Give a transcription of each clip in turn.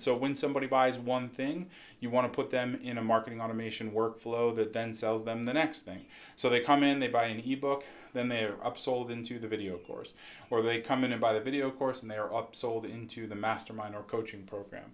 So when somebody buys one thing, you want to put them in a marketing automation workflow that then sells them the next thing. So they come in, they buy an ebook, then they are upsold into the video course. Or they come in and buy the video course and they are upsold into the mastermind or coaching program.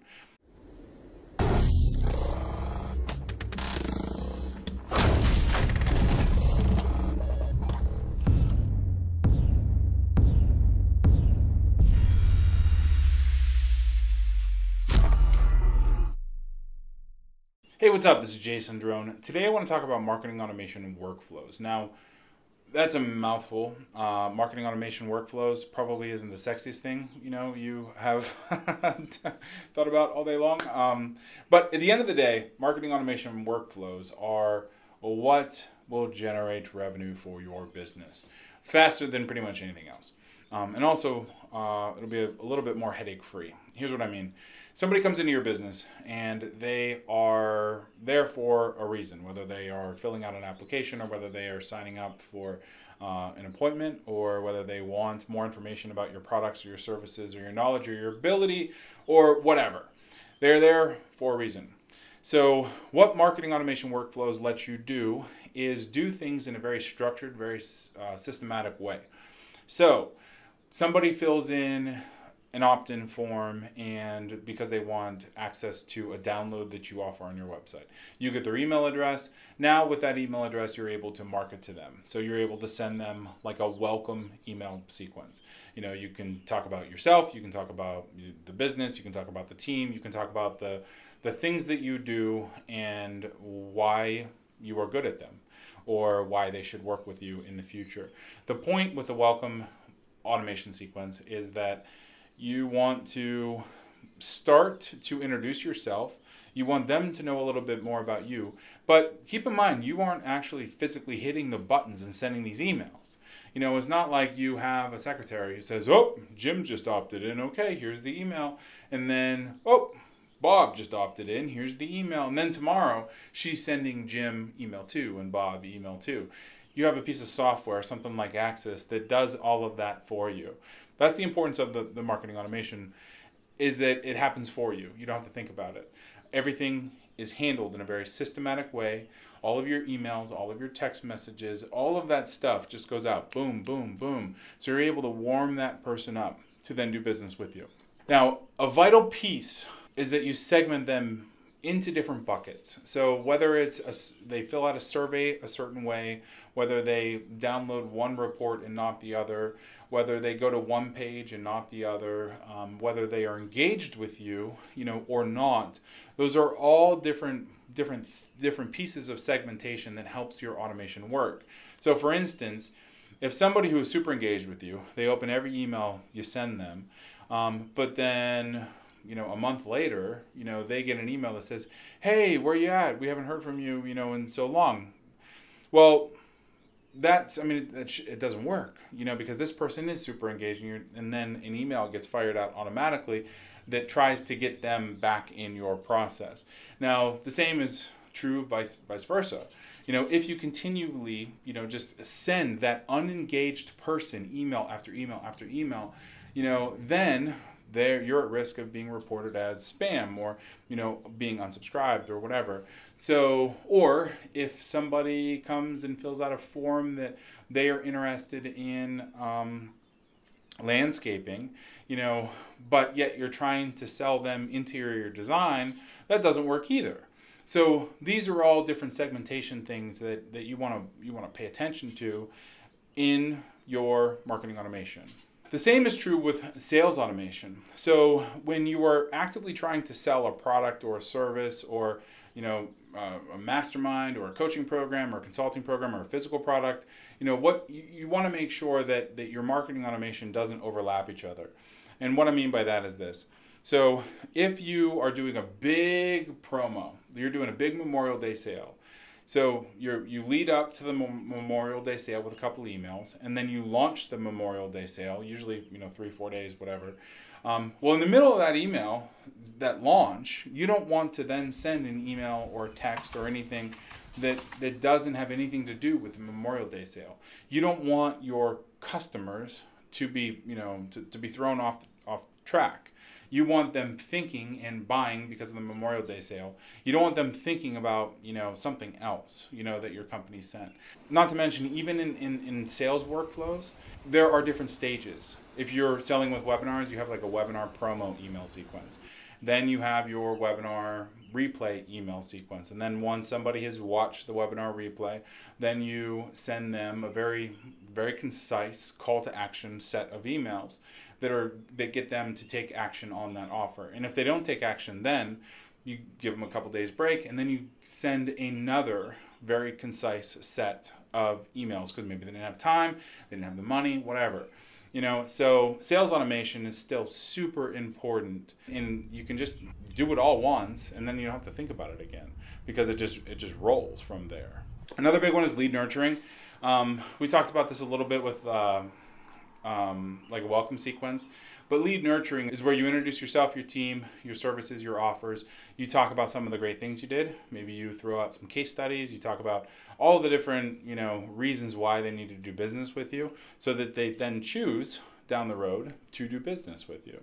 Hey, what's up? This is Jason Drohn. Today I want to talk about marketing automation and workflows. Now, that's a mouthful. Uh, marketing automation workflows probably isn't the sexiest thing you know you have thought about all day long. Um, but at the end of the day, marketing automation workflows are what will generate revenue for your business faster than pretty much anything else. Um, and also, uh, it'll be a, a little bit more headache free. Here's what I mean somebody comes into your business and they are there for a reason, whether they are filling out an application or whether they are signing up for uh, an appointment or whether they want more information about your products or your services or your knowledge or your ability or whatever. They're there for a reason. So, what marketing automation workflows let you do is do things in a very structured, very uh, systematic way. So, somebody fills in an opt-in form and because they want access to a download that you offer on your website. You get their email address. Now with that email address you're able to market to them. So you're able to send them like a welcome email sequence. You know you can talk about yourself you can talk about the business you can talk about the team you can talk about the the things that you do and why you are good at them or why they should work with you in the future. The point with the welcome automation sequence is that you want to start to introduce yourself. You want them to know a little bit more about you. But keep in mind, you aren't actually physically hitting the buttons and sending these emails. You know, it's not like you have a secretary who says, Oh, Jim just opted in. Okay, here's the email. And then, Oh, Bob just opted in. Here's the email. And then tomorrow, she's sending Jim email two and Bob email two. You have a piece of software, something like Access, that does all of that for you. That's the importance of the, the marketing automation is that it happens for you. You don't have to think about it. Everything is handled in a very systematic way. All of your emails, all of your text messages, all of that stuff just goes out boom, boom, boom. So you're able to warm that person up to then do business with you. Now, a vital piece is that you segment them into different buckets. So whether it's a, they fill out a survey a certain way, whether they download one report and not the other, whether they go to one page and not the other, um, whether they are engaged with you, you know, or not. Those are all different different different pieces of segmentation that helps your automation work. So for instance, if somebody who is super engaged with you, they open every email you send them, um, but then you know, a month later, you know, they get an email that says, "Hey, where you at? We haven't heard from you, you know, in so long." Well, that's I mean, it, it doesn't work, you know, because this person is super engaged, and, and then an email gets fired out automatically that tries to get them back in your process. Now, the same is true vice vice versa. You know, if you continually, you know, just send that unengaged person email after email after email, you know, then there you're at risk of being reported as spam or you know being unsubscribed or whatever. So or if somebody comes and fills out a form that they are interested in um, landscaping you know but yet you're trying to sell them interior design that doesn't work either. So these are all different segmentation things that, that you want to you want to pay attention to in your marketing automation the same is true with sales automation. So when you are actively trying to sell a product or a service or you know uh, a mastermind or a coaching program or a consulting program or a physical product, you know what you, you want to make sure that that your marketing automation doesn't overlap each other. And what I mean by that is this. So if you are doing a big promo, you're doing a big Memorial Day sale, so you you lead up to the Memorial Day sale with a couple emails, and then you launch the Memorial Day sale. Usually, you know, three four days, whatever. Um, well, in the middle of that email, that launch, you don't want to then send an email or text or anything that that doesn't have anything to do with the Memorial Day sale. You don't want your customers to be, you know, to, to be thrown off off track. You want them thinking and buying because of the Memorial Day sale. You don't want them thinking about, you know, something else, you know, that your company sent. Not to mention, even in, in, in sales workflows, there are different stages. If you're selling with webinars, you have like a webinar promo email sequence. Then you have your webinar replay email sequence. And then once somebody has watched the webinar replay, then you send them a very, very concise call to action set of emails that are that get them to take action on that offer. And if they don't take action then, you give them a couple days break and then you send another very concise set of emails because maybe they didn't have time, they didn't have the money, whatever. You know, so sales automation is still super important, and you can just do it all once, and then you don't have to think about it again because it just it just rolls from there. Another big one is lead nurturing. Um, we talked about this a little bit with uh, um, like a welcome sequence. But lead nurturing is where you introduce yourself, your team, your services, your offers. You talk about some of the great things you did. Maybe you throw out some case studies. You talk about all the different, you know, reasons why they need to do business with you so that they then choose down the road to do business with you.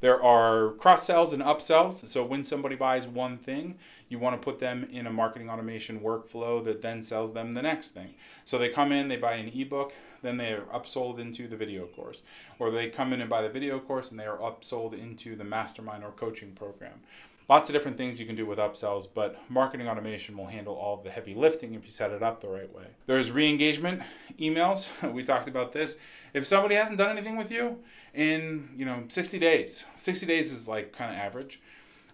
There are cross sells and upsells. So when somebody buys one thing, you want to put them in a marketing automation workflow that then sells them the next thing. So they come in, they buy an ebook, then they are upsold into the video course. Or they come in and buy the video course and they are upsold into the mastermind or coaching program lots of different things you can do with upsells, but marketing automation will handle all the heavy lifting if you set it up the right way. There's re engagement emails. We talked about this. If somebody hasn't done anything with you in, you know, 60 days, 60 days is like kind of average.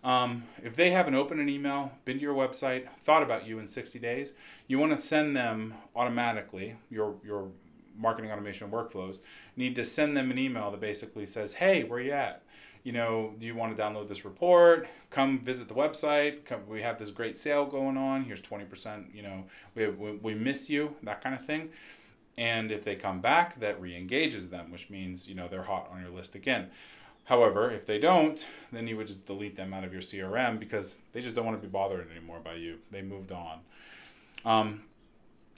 Um, if they haven't opened an email, been to your website, thought about you in 60 days, you want to send them automatically your your marketing automation workflows need to send them an email that basically says, "Hey, where you at? You know, do you want to download this report? Come visit the website. Come, we have this great sale going on. Here's 20%, you know, we, we, we miss you, that kind of thing. And if they come back, that re engages them, which means, you know, they're hot on your list again. However, if they don't, then you would just delete them out of your CRM because they just don't want to be bothered anymore by you. They moved on. Um,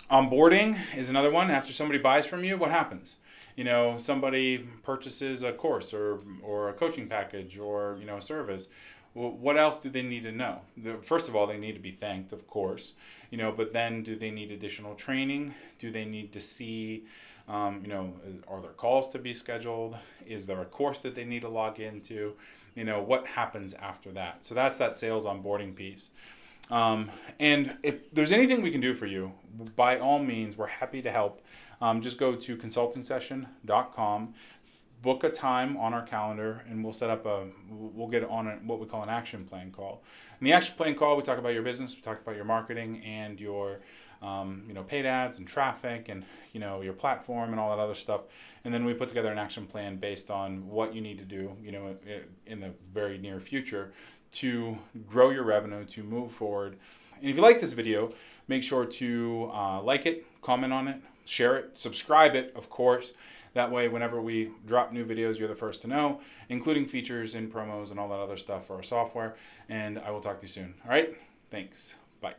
onboarding is another one. After somebody buys from you, what happens? You know somebody purchases a course or or a coaching package or you know a service well, what else do they need to know? First of all they need to be thanked of course you know but then do they need additional training? Do they need to see um, you know are there calls to be scheduled? Is there a course that they need to log into? You know what happens after that? So that's that sales onboarding piece um, and if there's anything we can do for you by all means we're happy to help um, just go to consultingsession.com, book a time on our calendar, and we'll set up a, we'll get on a, what we call an action plan call. In the action plan call, we talk about your business, we talk about your marketing and your, um, you know, paid ads and traffic and, you know, your platform and all that other stuff. And then we put together an action plan based on what you need to do, you know, in the very near future to grow your revenue, to move forward. And if you like this video, make sure to uh, like it, comment on it, share it, subscribe it, of course. That way, whenever we drop new videos, you're the first to know, including features and promos and all that other stuff for our software. And I will talk to you soon. All right? Thanks. Bye.